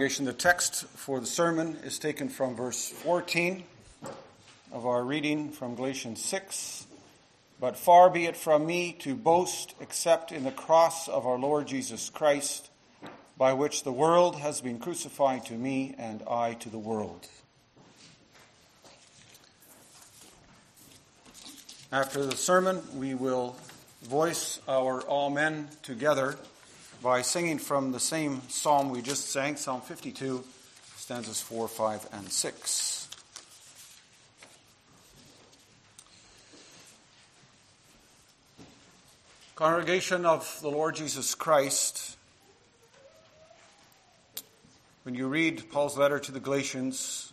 The text for the sermon is taken from verse 14 of our reading from Galatians 6. But far be it from me to boast except in the cross of our Lord Jesus Christ, by which the world has been crucified to me and I to the world. After the sermon, we will voice our Amen together by singing from the same psalm we just sang, Psalm 52, stanzas 4, 5, and 6. Congregation of the Lord Jesus Christ, when you read Paul's letter to the Galatians,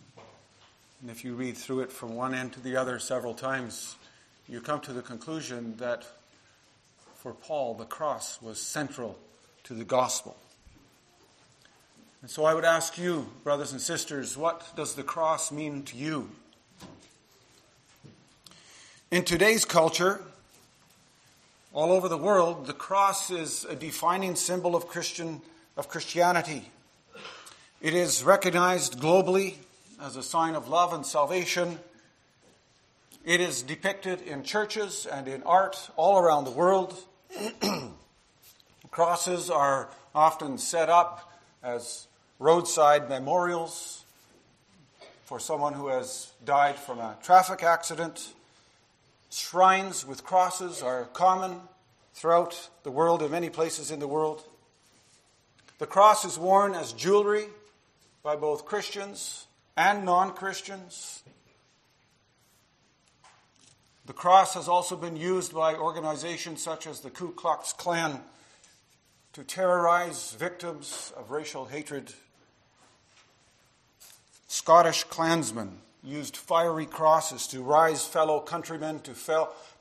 and if you read through it from one end to the other several times, you come to the conclusion that for Paul, the cross was central to the gospel. And so I would ask you, brothers and sisters, what does the cross mean to you? In today's culture, all over the world, the cross is a defining symbol of Christian of Christianity. It is recognized globally as a sign of love and salvation. It is depicted in churches and in art all around the world. Crosses are often set up as roadside memorials for someone who has died from a traffic accident. Shrines with crosses are common throughout the world, in many places in the world. The cross is worn as jewelry by both Christians and non Christians. The cross has also been used by organizations such as the Ku Klux Klan to terrorize victims of racial hatred. Scottish clansmen used fiery crosses to rise fellow countrymen to,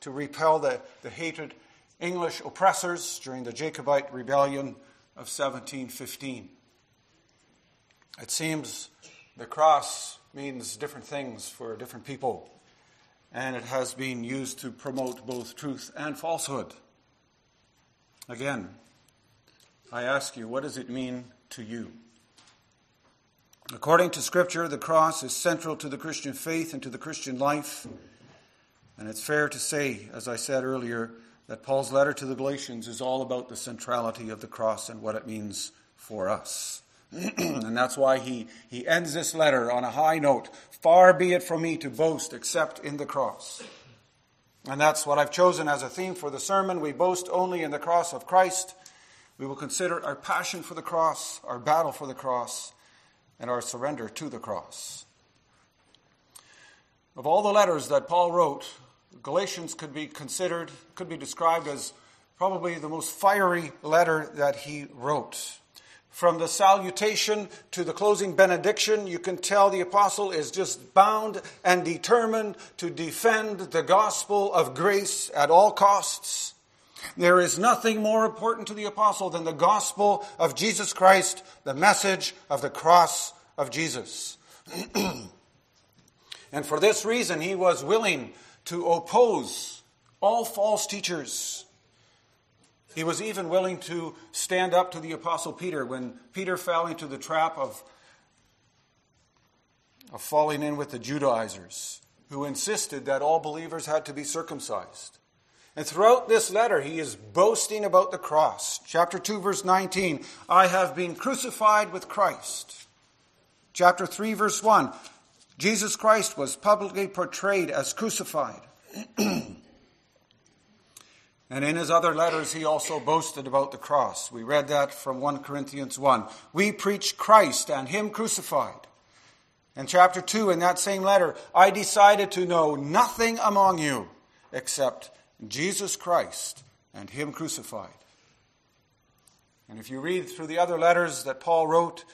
to repel the, the hated English oppressors during the Jacobite rebellion of 1715. It seems the cross means different things for different people, and it has been used to promote both truth and falsehood. Again, I ask you, what does it mean to you? According to Scripture, the cross is central to the Christian faith and to the Christian life. And it's fair to say, as I said earlier, that Paul's letter to the Galatians is all about the centrality of the cross and what it means for us. and that's why he, he ends this letter on a high note. Far be it from me to boast except in the cross. And that's what I've chosen as a theme for the sermon. We boast only in the cross of Christ we will consider our passion for the cross, our battle for the cross, and our surrender to the cross. Of all the letters that Paul wrote, Galatians could be considered, could be described as probably the most fiery letter that he wrote. From the salutation to the closing benediction, you can tell the apostle is just bound and determined to defend the gospel of grace at all costs. There is nothing more important to the apostle than the gospel of Jesus Christ, the message of the cross of Jesus. and for this reason, he was willing to oppose all false teachers. He was even willing to stand up to the apostle Peter when Peter fell into the trap of, of falling in with the Judaizers, who insisted that all believers had to be circumcised. And throughout this letter, he is boasting about the cross. Chapter 2, verse 19 I have been crucified with Christ. Chapter 3, verse 1 Jesus Christ was publicly portrayed as crucified. and in his other letters, he also boasted about the cross. We read that from 1 Corinthians 1. We preach Christ and him crucified. In chapter 2, in that same letter, I decided to know nothing among you except Jesus Christ and Him crucified. And if you read through the other letters that Paul wrote,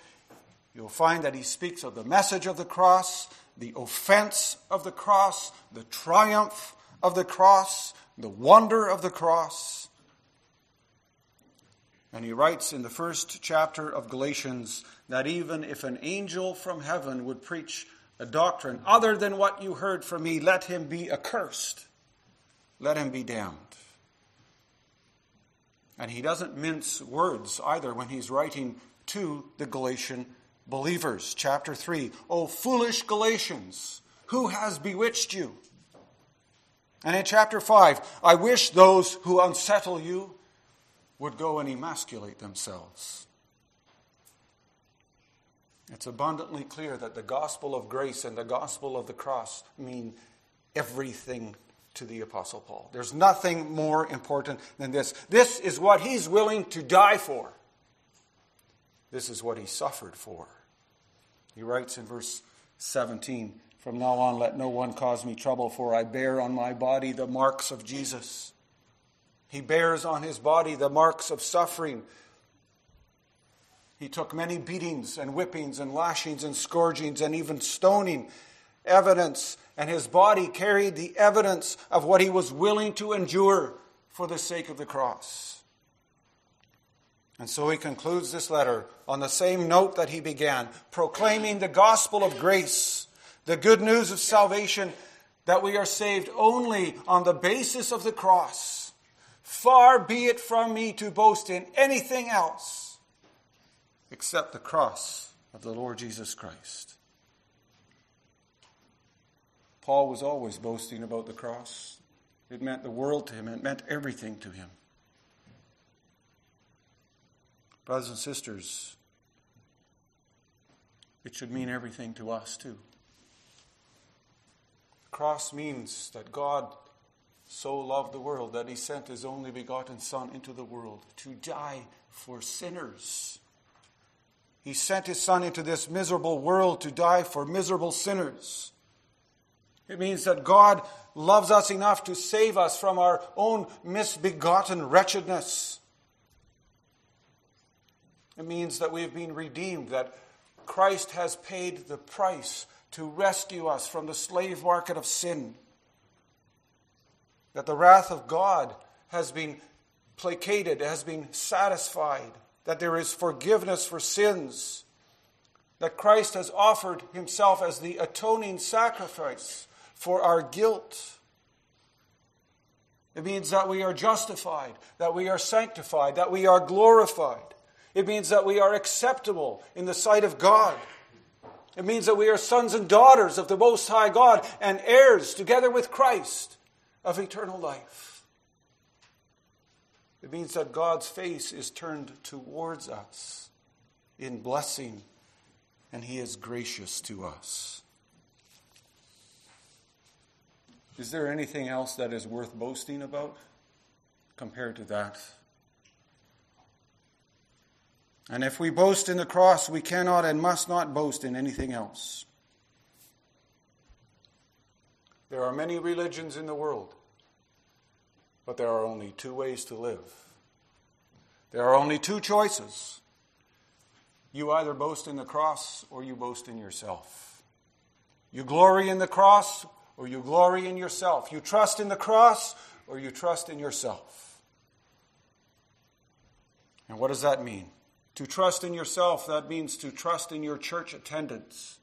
you'll find that he speaks of the message of the cross, the offense of the cross, the triumph of the cross, the wonder of the cross. And he writes in the first chapter of Galatians that even if an angel from heaven would preach a doctrine other than what you heard from me, let him be accursed let him be damned. And he doesn't mince words either when he's writing to the Galatian believers. Chapter 3. O foolish Galatians, who has bewitched you? And in chapter 5, I wish those who unsettle you would go and emasculate themselves. It's abundantly clear that the gospel of grace and the gospel of the cross mean everything to the Apostle Paul. There's nothing more important than this. This is what he's willing to die for. This is what he suffered for. He writes in verse 17 From now on, let no one cause me trouble, for I bear on my body the marks of Jesus. He bears on his body the marks of suffering. He took many beatings and whippings and lashings and scourgings and even stoning, evidence, and his body carried the evidence of what he was willing to endure for the sake of the cross. And so he concludes this letter on the same note that he began, proclaiming the gospel of grace, the good news of salvation, that we are saved only on the basis of the cross. Far be it from me to boast in anything else except the cross of the Lord Jesus Christ. Paul was always boasting about the cross. It meant the world to him, it meant everything to him. Brothers and sisters, it should mean everything to us too. The cross means that God so loved the world that he sent his only begotten Son into the world to die for sinners. He sent his Son into this miserable world to die for miserable sinners. It means that God loves us enough to save us from our own misbegotten wretchedness. It means that we have been redeemed, that Christ has paid the price to rescue us from the slave market of sin, that the wrath of God has been placated, has been satisfied, that there is forgiveness for sins, that Christ has offered himself as the atoning sacrifice for our guilt. It means that we are justified, that we are sanctified, that we are glorified. It means that we are acceptable in the sight of God. It means that we are sons and daughters of the Most High God and heirs together with Christ of eternal life. It means that God's face is turned towards us in blessing and He is gracious to us. Is there anything else that is worth boasting about compared to that? And if we boast in the cross, we cannot and must not boast in anything else. There are many religions in the world, but there are only two ways to live. There are only two choices. You either boast in the cross or you boast in yourself. You glory in the cross or you glory in yourself. You trust in the cross or you trust in yourself. And what does that mean? To trust in yourself, that means to trust in your church attendance,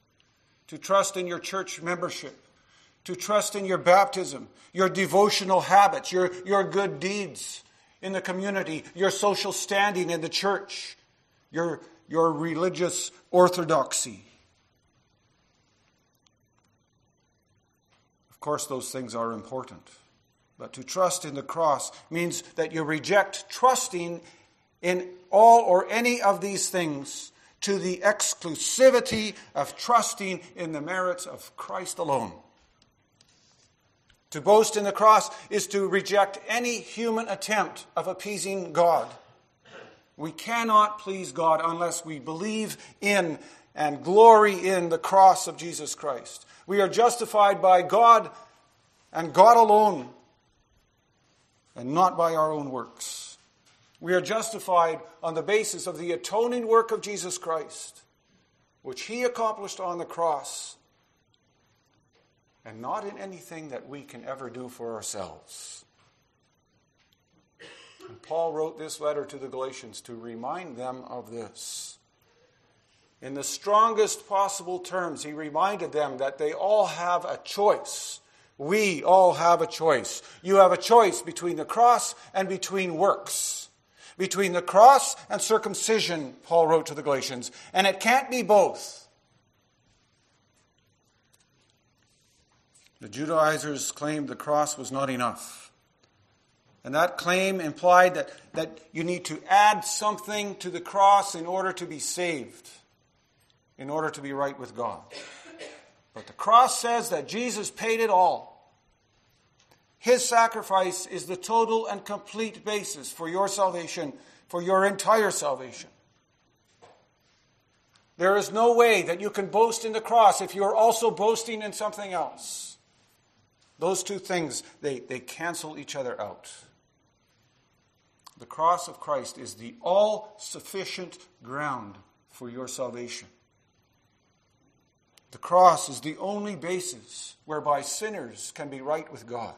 to trust in your church membership, to trust in your baptism, your devotional habits, your, your good deeds in the community, your social standing in the church, your, your religious orthodoxy. Of course, those things are important. But to trust in the cross means that you reject trusting in all or any of these things to the exclusivity of trusting in the merits of Christ alone. To boast in the cross is to reject any human attempt of appeasing God. We cannot please God unless we believe in and glory in the cross of Jesus Christ. We are justified by God and God alone, and not by our own works. We are justified on the basis of the atoning work of Jesus Christ, which he accomplished on the cross, and not in anything that we can ever do for ourselves. And Paul wrote this letter to the Galatians to remind them of this. In the strongest possible terms, he reminded them that they all have a choice. We all have a choice. You have a choice between the cross and between works between the cross and circumcision, Paul wrote to the Galatians, and it can't be both. The Judaizers claimed the cross was not enough. And that claim implied that, that you need to add something to the cross in order to be saved, in order to be right with God. But the cross says that Jesus paid it all. His sacrifice is the total and complete basis for your salvation, for your entire salvation. There is no way that you can boast in the cross if you're also boasting in something else. Those two things, they, they cancel each other out. The cross of Christ is the all sufficient ground for your salvation. The cross is the only basis whereby sinners can be right with God.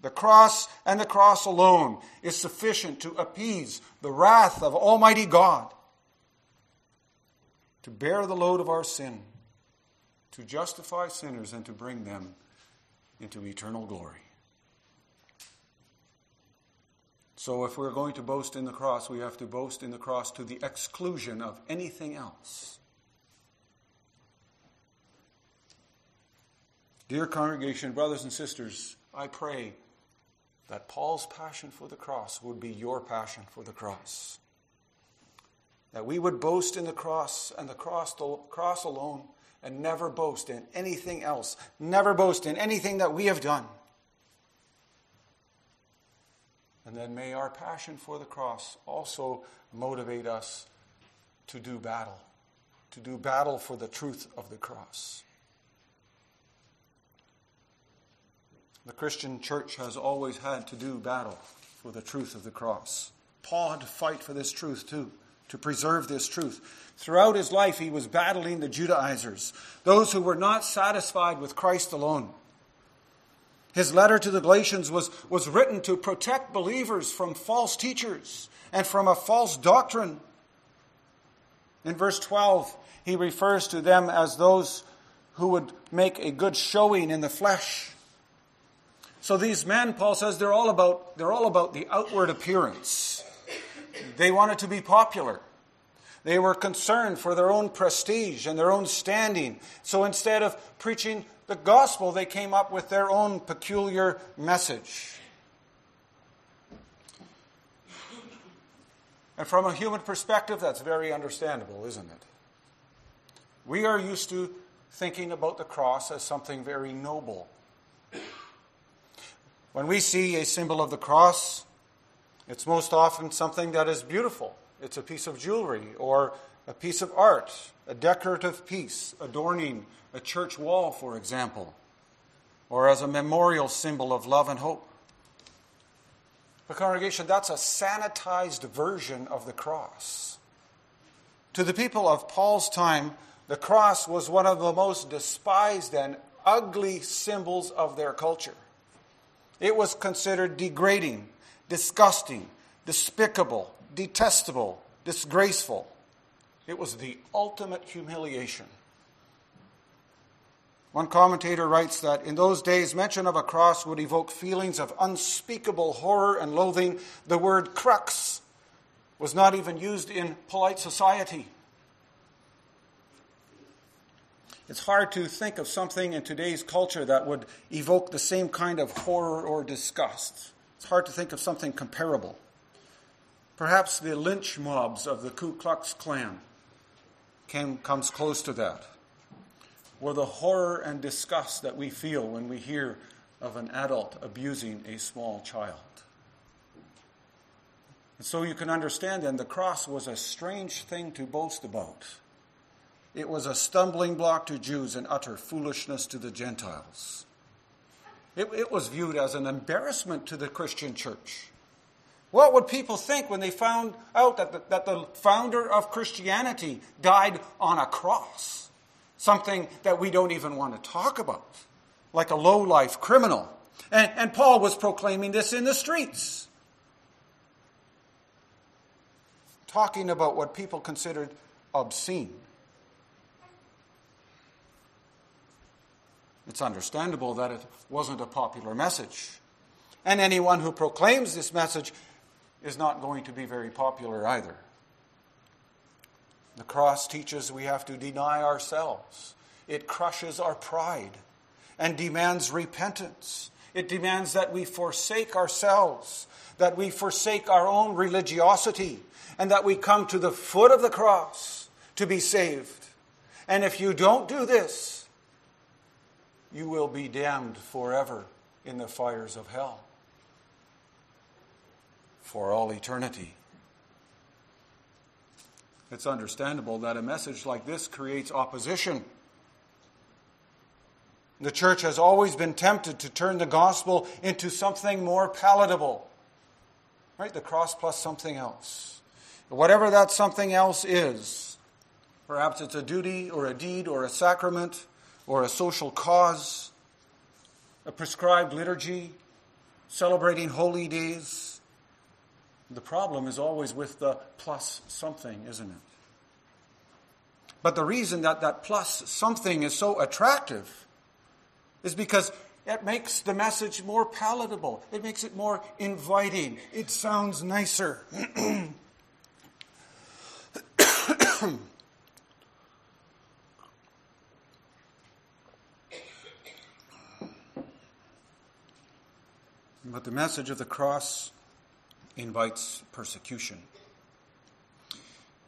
The cross and the cross alone is sufficient to appease the wrath of Almighty God, to bear the load of our sin, to justify sinners, and to bring them into eternal glory. So, if we're going to boast in the cross, we have to boast in the cross to the exclusion of anything else. Dear congregation, brothers and sisters, I pray that Paul's passion for the cross would be your passion for the cross. That we would boast in the cross and the cross, the cross alone and never boast in anything else. Never boast in anything that we have done. And then may our passion for the cross also motivate us to do battle, to do battle for the truth of the cross. The Christian church has always had to do battle for the truth of the cross. Paul had to fight for this truth too, to preserve this truth. Throughout his life, he was battling the Judaizers, those who were not satisfied with Christ alone. His letter to the Galatians was, was written to protect believers from false teachers and from a false doctrine. In verse 12, he refers to them as those who would make a good showing in the flesh so these men, Paul says, they're all about, they're all about the outward appearance. They wanted to be popular. They were concerned for their own prestige and their own standing. So instead of preaching the gospel, they came up with their own peculiar message. And from a human perspective, that's very understandable, isn't it? We are used to thinking about the cross as something very noble when we see a symbol of the cross, it's most often something that is beautiful. It's a piece of jewelry or a piece of art, a decorative piece adorning a church wall, for example, or as a memorial symbol of love and hope. But, congregation, that's a sanitized version of the cross. To the people of Paul's time, the cross was one of the most despised and ugly symbols of their culture. It was considered degrading, disgusting, despicable, detestable, disgraceful. It was the ultimate humiliation. One commentator writes that in those days, mention of a cross would evoke feelings of unspeakable horror and loathing. The word crux was not even used in polite society. It's hard to think of something in today's culture that would evoke the same kind of horror or disgust. It's hard to think of something comparable. Perhaps the lynch mobs of the Ku Klux Klan came, comes close to that, or the horror and disgust that we feel when we hear of an adult abusing a small child. And so you can understand then the cross was a strange thing to boast about. It was a stumbling block to Jews and utter foolishness to the Gentiles. It, it, was viewed as an embarrassment to the Christian church. What would people think when they found out that the, that the founder of Christianity died on a cross? Something that we don't even want to talk about, like a low life criminal. And, and Paul was proclaiming this in the streets, talking about what people considered obscene. It's understandable that it wasn't a popular message. And anyone who proclaims this message is not going to be very popular either. The cross teaches we have to deny ourselves. It crushes our pride and demands repentance. It demands that we forsake ourselves, that we forsake our own religiosity, and that we come to the foot of the cross to be saved. And if you don't do this, you will be damned forever in the fires of hell for all eternity. It's understandable that a message like this creates opposition. The church has always been tempted to turn the gospel into something more palatable. Right? The cross plus something else. Whatever that something else is, perhaps it's a duty or a deed or a sacrament or a social cause, a prescribed liturgy, celebrating holy days the problem is always with the plus something, isn't it? But the reason that that plus something is so attractive is because it makes the message more palatable. It makes it more inviting. It sounds nicer. But the message of the cross invites persecution.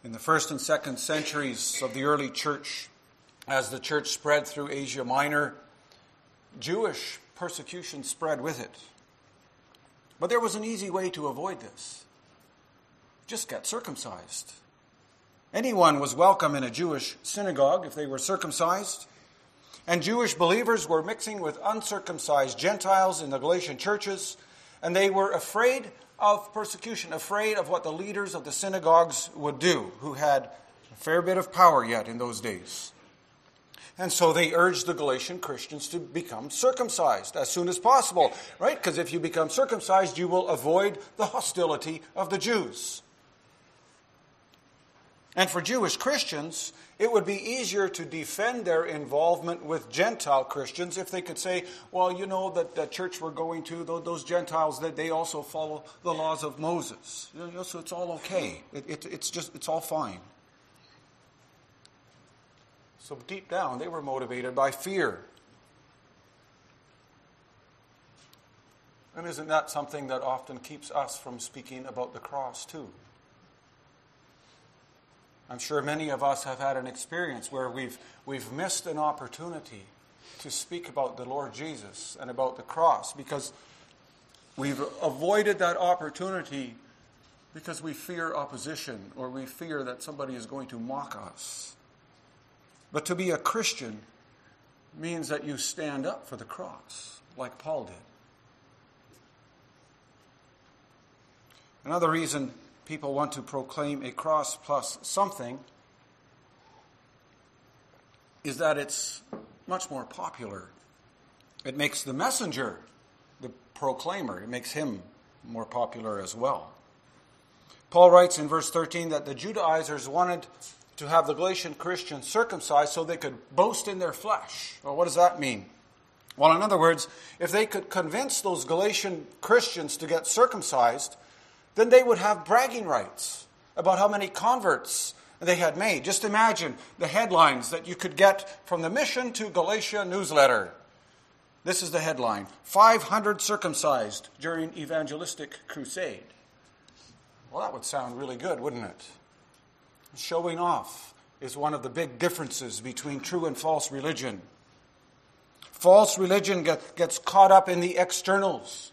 In the first and second centuries of the early church, as the church spread through Asia Minor, Jewish persecution spread with it. But there was an easy way to avoid this just get circumcised. Anyone was welcome in a Jewish synagogue if they were circumcised. And Jewish believers were mixing with uncircumcised Gentiles in the Galatian churches, and they were afraid of persecution, afraid of what the leaders of the synagogues would do, who had a fair bit of power yet in those days. And so they urged the Galatian Christians to become circumcised as soon as possible, right? Because if you become circumcised, you will avoid the hostility of the Jews. And for Jewish Christians, it would be easier to defend their involvement with Gentile Christians if they could say, well, you know, that the church we're going to, those Gentiles, that they also follow the laws of Moses. You know, so it's all okay. It, it, it's just, it's all fine. So deep down, they were motivated by fear. And isn't that something that often keeps us from speaking about the cross, too? I'm sure many of us have had an experience where we've, we've missed an opportunity to speak about the Lord Jesus and about the cross because we've avoided that opportunity because we fear opposition or we fear that somebody is going to mock us. But to be a Christian means that you stand up for the cross, like Paul did. Another reason people want to proclaim a cross plus something is that it's much more popular. It makes the messenger the proclaimer, it makes him more popular as well. Paul writes in verse 13 that the Judaizers wanted to have the Galatian Christians circumcised so they could boast in their flesh. Well, what does that mean? Well, in other words, if they could convince those Galatian Christians to get circumcised, then they would have bragging rights about how many converts they had made. Just imagine the headlines that you could get from the Mission to Galatia newsletter. This is the headline 500 circumcised during evangelistic crusade. Well, that would sound really good, wouldn't it? Showing off is one of the big differences between true and false religion. False religion get, gets caught up in the externals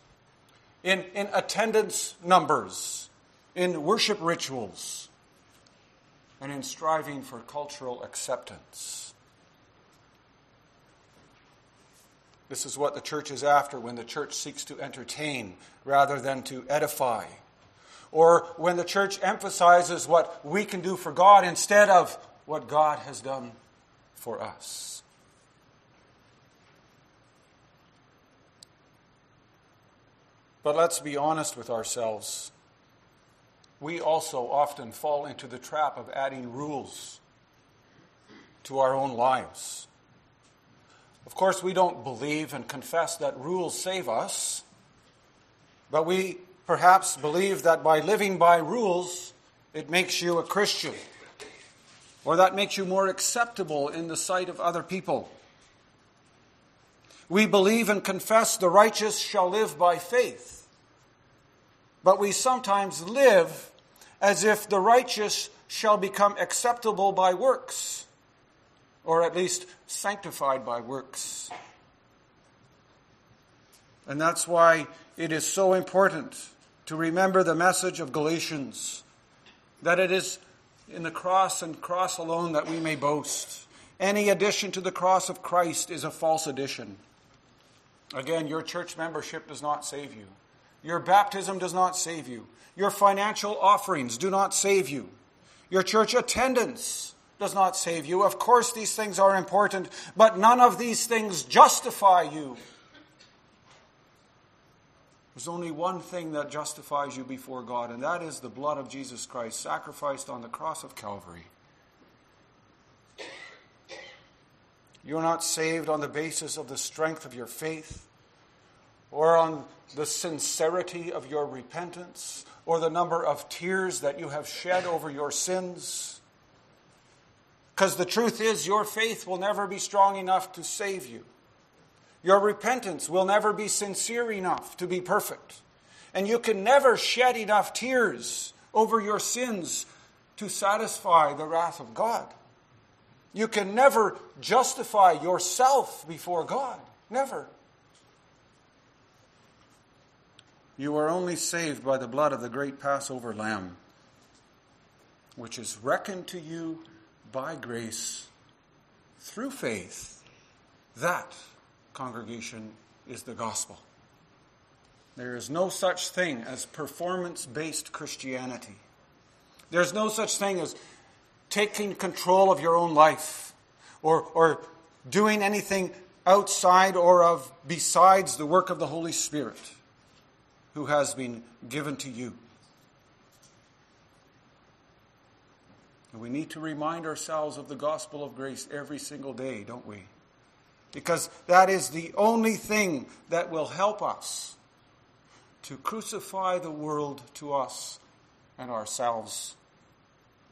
in, in attendance numbers, in worship rituals, and in striving for cultural acceptance. This is what the church is after when the church seeks to entertain rather than to edify. Or when the church emphasizes what we can do for God instead of what God has done for us. But let's be honest with ourselves. We also often fall into the trap of adding rules to our own lives. Of course, we don't believe and confess that rules save us, but we perhaps believe that by living by rules, it makes you a Christian, or that makes you more acceptable in the sight of other people. We believe and confess the righteous shall live by faith, but we sometimes live as if the righteous shall become acceptable by works, or at least sanctified by works. And that's why it is so important to remember the message of Galatians that it is in the cross and cross alone that we may boast. Any addition to the cross of Christ is a false addition. Again, your church membership does not save you. Your baptism does not save you. Your financial offerings do not save you. Your church attendance does not save you. Of course, these things are important, but none of these things justify you. There's only one thing that justifies you before God, and that is the blood of Jesus Christ, sacrificed on the cross of Calvary. You're not saved on the basis of the strength of your faith, or on the sincerity of your repentance, or the number of tears that you have shed over your sins. Because the truth is, your faith will never be strong enough to save you. Your repentance will never be sincere enough to be perfect. And you can never shed enough tears over your sins to satisfy the wrath of God. You can never justify yourself before God. Never. You are only saved by the blood of the great Passover lamb, which is reckoned to you by grace through faith. That congregation is the gospel. There is no such thing as performance based Christianity. There's no such thing as taking control of your own life or, or doing anything outside or of besides the work of the Holy Spirit who has been given to you. And we need to remind ourselves of the gospel of grace every single day, don't we? because that is the only thing that will help us to crucify the world to us and ourselves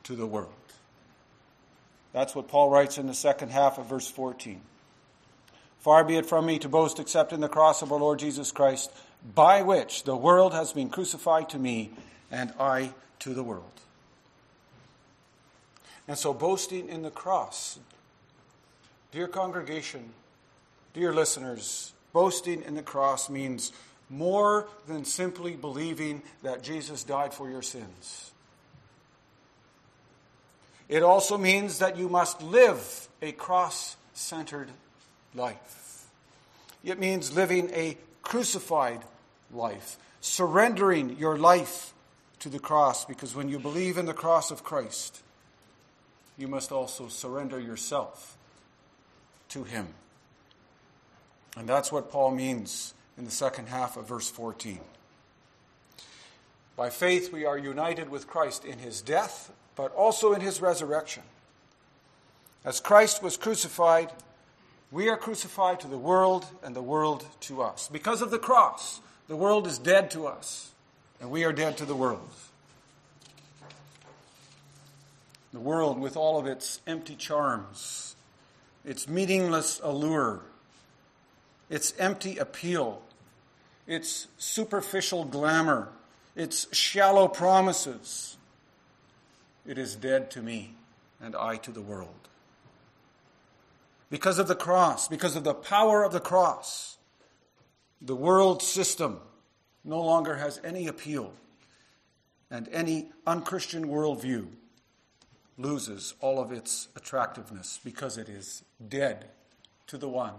to the world. That's what Paul writes in the second half of verse 14. Far be it from me to boast except in the cross of our Lord Jesus Christ, by which the world has been crucified to me and I to the world. And so, boasting in the cross, dear congregation, Dear listeners, boasting in the cross means more than simply believing that Jesus died for your sins. It also means that you must live a cross centered life. It means living a crucified life, surrendering your life to the cross, because when you believe in the cross of Christ, you must also surrender yourself to Him. And that's what Paul means in the second half of verse 14. By faith, we are united with Christ in his death, but also in his resurrection. As Christ was crucified, we are crucified to the world and the world to us. Because of the cross, the world is dead to us, and we are dead to the world. The world, with all of its empty charms, its meaningless allure, its empty appeal, its superficial glamour, its shallow promises. It is dead to me and I to the world. Because of the cross, because of the power of the cross, the world system no longer has any appeal, and any unchristian worldview loses all of its attractiveness because it is dead to the one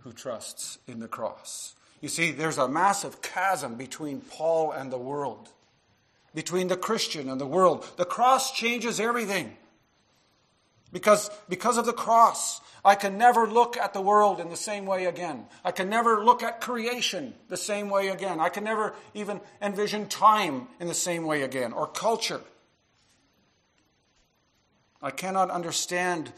who trusts in the cross. You see, there's a massive chasm between Paul and the world, between the Christian and the world. The cross changes everything. Because, because of the cross, I can never look at the world in the same way again. I can never look at creation the same way again. I can never even envision time in the same way again, or culture. I cannot understand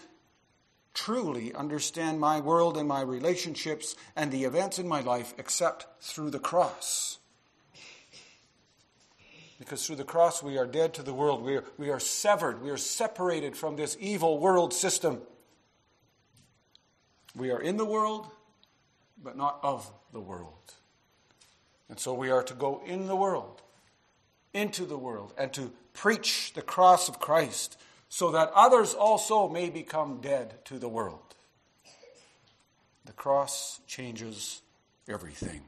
truly understand my world and my relationships and the events in my life except through the cross. Because through the cross we are dead to the world. We are, we are severed. We are separated from this evil world system. We are in the world, but not of the world. And so we are to go in the world, into the world, and to preach the cross of Christ so that others also may become dead to the world. The cross changes everything.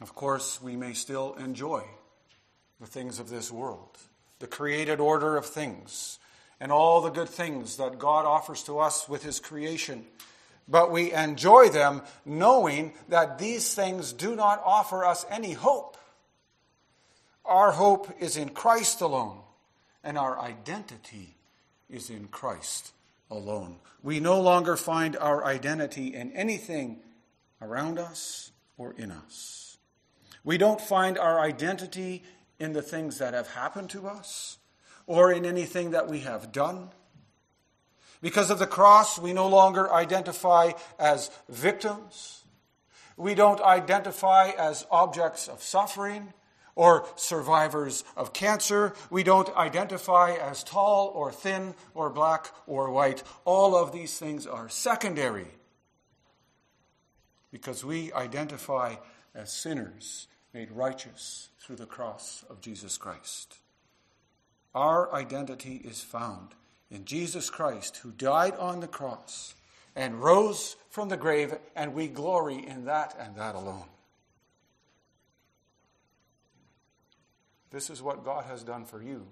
Of course, we may still enjoy the things of this world, the created order of things, and all the good things that God offers to us with His creation. But we enjoy them knowing that these things do not offer us any hope. Our hope is in Christ alone, and our identity is in Christ alone. We no longer find our identity in anything around us or in us. We don't find our identity in the things that have happened to us or in anything that we have done. Because of the cross, we no longer identify as victims. We don't identify as objects of suffering or survivors of cancer. We don't identify as tall or thin or black or white. All of these things are secondary because we identify as sinners made righteous through the cross of Jesus Christ. Our identity is found in Jesus Christ, who died on the cross and rose from the grave, and we glory in that and that alone. This is what God has done for you.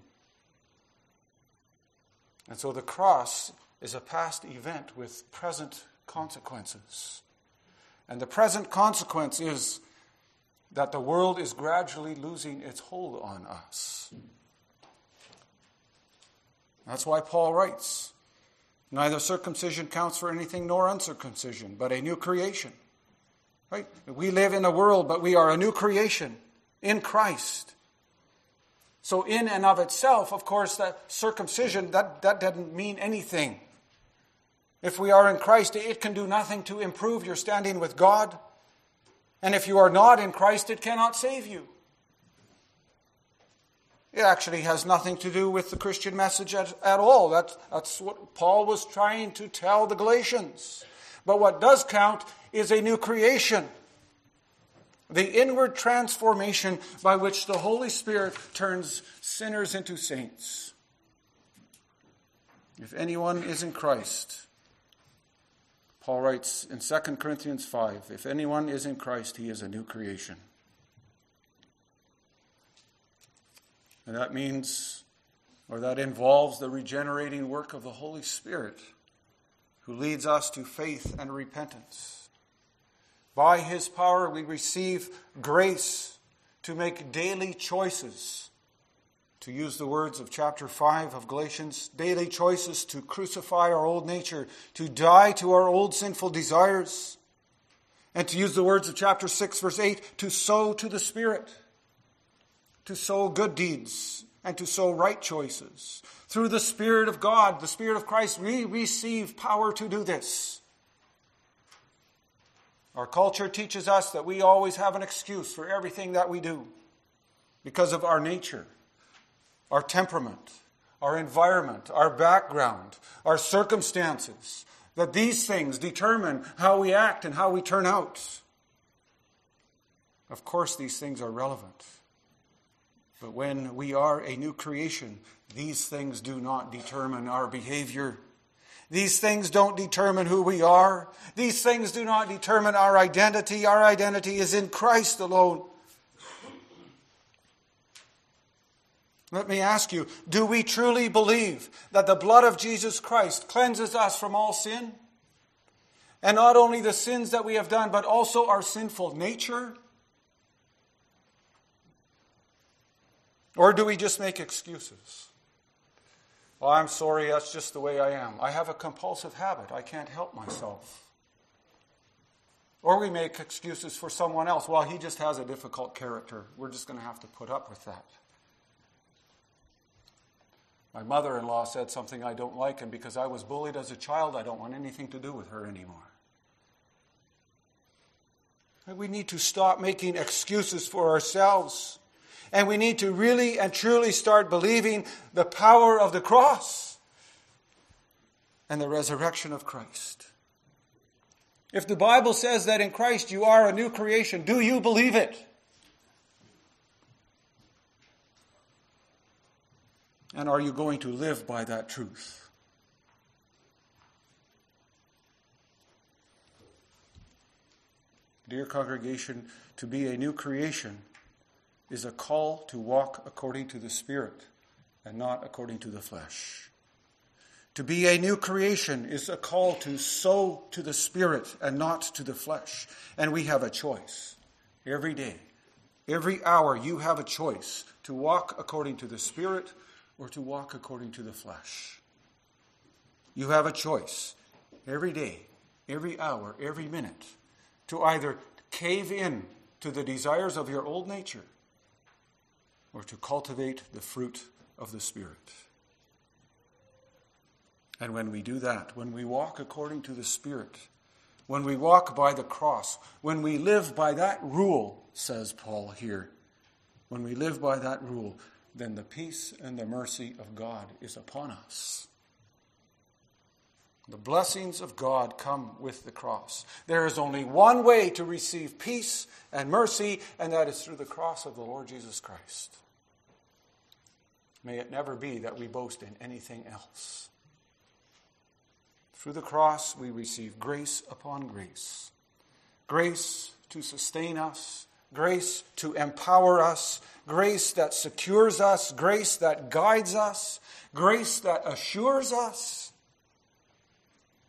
And so the cross is a past event with present consequences. And the present consequence is that the world is gradually losing its hold on us. That's why Paul writes Neither circumcision counts for anything nor uncircumcision, but a new creation. Right? We live in a world, but we are a new creation in Christ. So, in and of itself, of course, that circumcision, that, that doesn't mean anything. If we are in Christ, it can do nothing to improve your standing with God. And if you are not in Christ, it cannot save you. It actually has nothing to do with the Christian message at, at all. That's, that's what Paul was trying to tell the Galatians. But what does count is a new creation the inward transformation by which the Holy Spirit turns sinners into saints. If anyone is in Christ, Paul writes in 2 Corinthians 5 if anyone is in Christ, he is a new creation. And that means, or that involves, the regenerating work of the Holy Spirit who leads us to faith and repentance. By his power, we receive grace to make daily choices. To use the words of chapter 5 of Galatians, daily choices to crucify our old nature, to die to our old sinful desires. And to use the words of chapter 6, verse 8, to sow to the Spirit, to sow good deeds, and to sow right choices. Through the Spirit of God, the Spirit of Christ, we receive power to do this. Our culture teaches us that we always have an excuse for everything that we do because of our nature, our temperament, our environment, our background, our circumstances, that these things determine how we act and how we turn out. Of course, these things are relevant. But when we are a new creation, these things do not determine our behavior. These things don't determine who we are. These things do not determine our identity. Our identity is in Christ alone. Let me ask you do we truly believe that the blood of Jesus Christ cleanses us from all sin? And not only the sins that we have done, but also our sinful nature? Or do we just make excuses? Oh, I'm sorry, that's just the way I am. I have a compulsive habit. I can't help myself. Or we make excuses for someone else. Well, he just has a difficult character. We're just going to have to put up with that. My mother in law said something I don't like, and because I was bullied as a child, I don't want anything to do with her anymore. We need to stop making excuses for ourselves. And we need to really and truly start believing the power of the cross and the resurrection of Christ. If the Bible says that in Christ you are a new creation, do you believe it? And are you going to live by that truth? Dear congregation, to be a new creation is a call to walk according to the Spirit and not according to the flesh. To be a new creation is a call to sow to the Spirit and not to the flesh. And we have a choice every day. Every hour, you have a choice to walk according to the Spirit or to walk according to the flesh. You have a choice every day, every hour, every minute to either cave in to the desires of your old nature or to cultivate the fruit of the Spirit. And when we do that, when we walk according to the Spirit, when we walk by the cross, when we live by that rule, says Paul here, when we live by that rule, then the peace and the mercy of God is upon us. The blessings of God come with the cross. There is only one way to receive peace and mercy, and that is through the cross of the Lord Jesus Christ. May it never be that we boast in anything else. Through the cross, we receive grace upon grace grace to sustain us, grace to empower us, grace that secures us, grace that guides us, grace that assures us,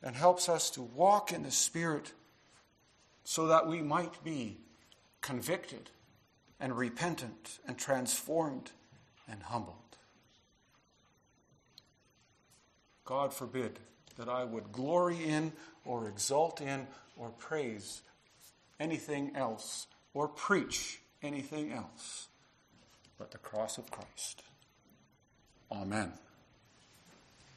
and helps us to walk in the Spirit so that we might be convicted and repentant and transformed and humbled. God forbid that I would glory in or exalt in or praise anything else or preach anything else but the cross of Christ. Amen.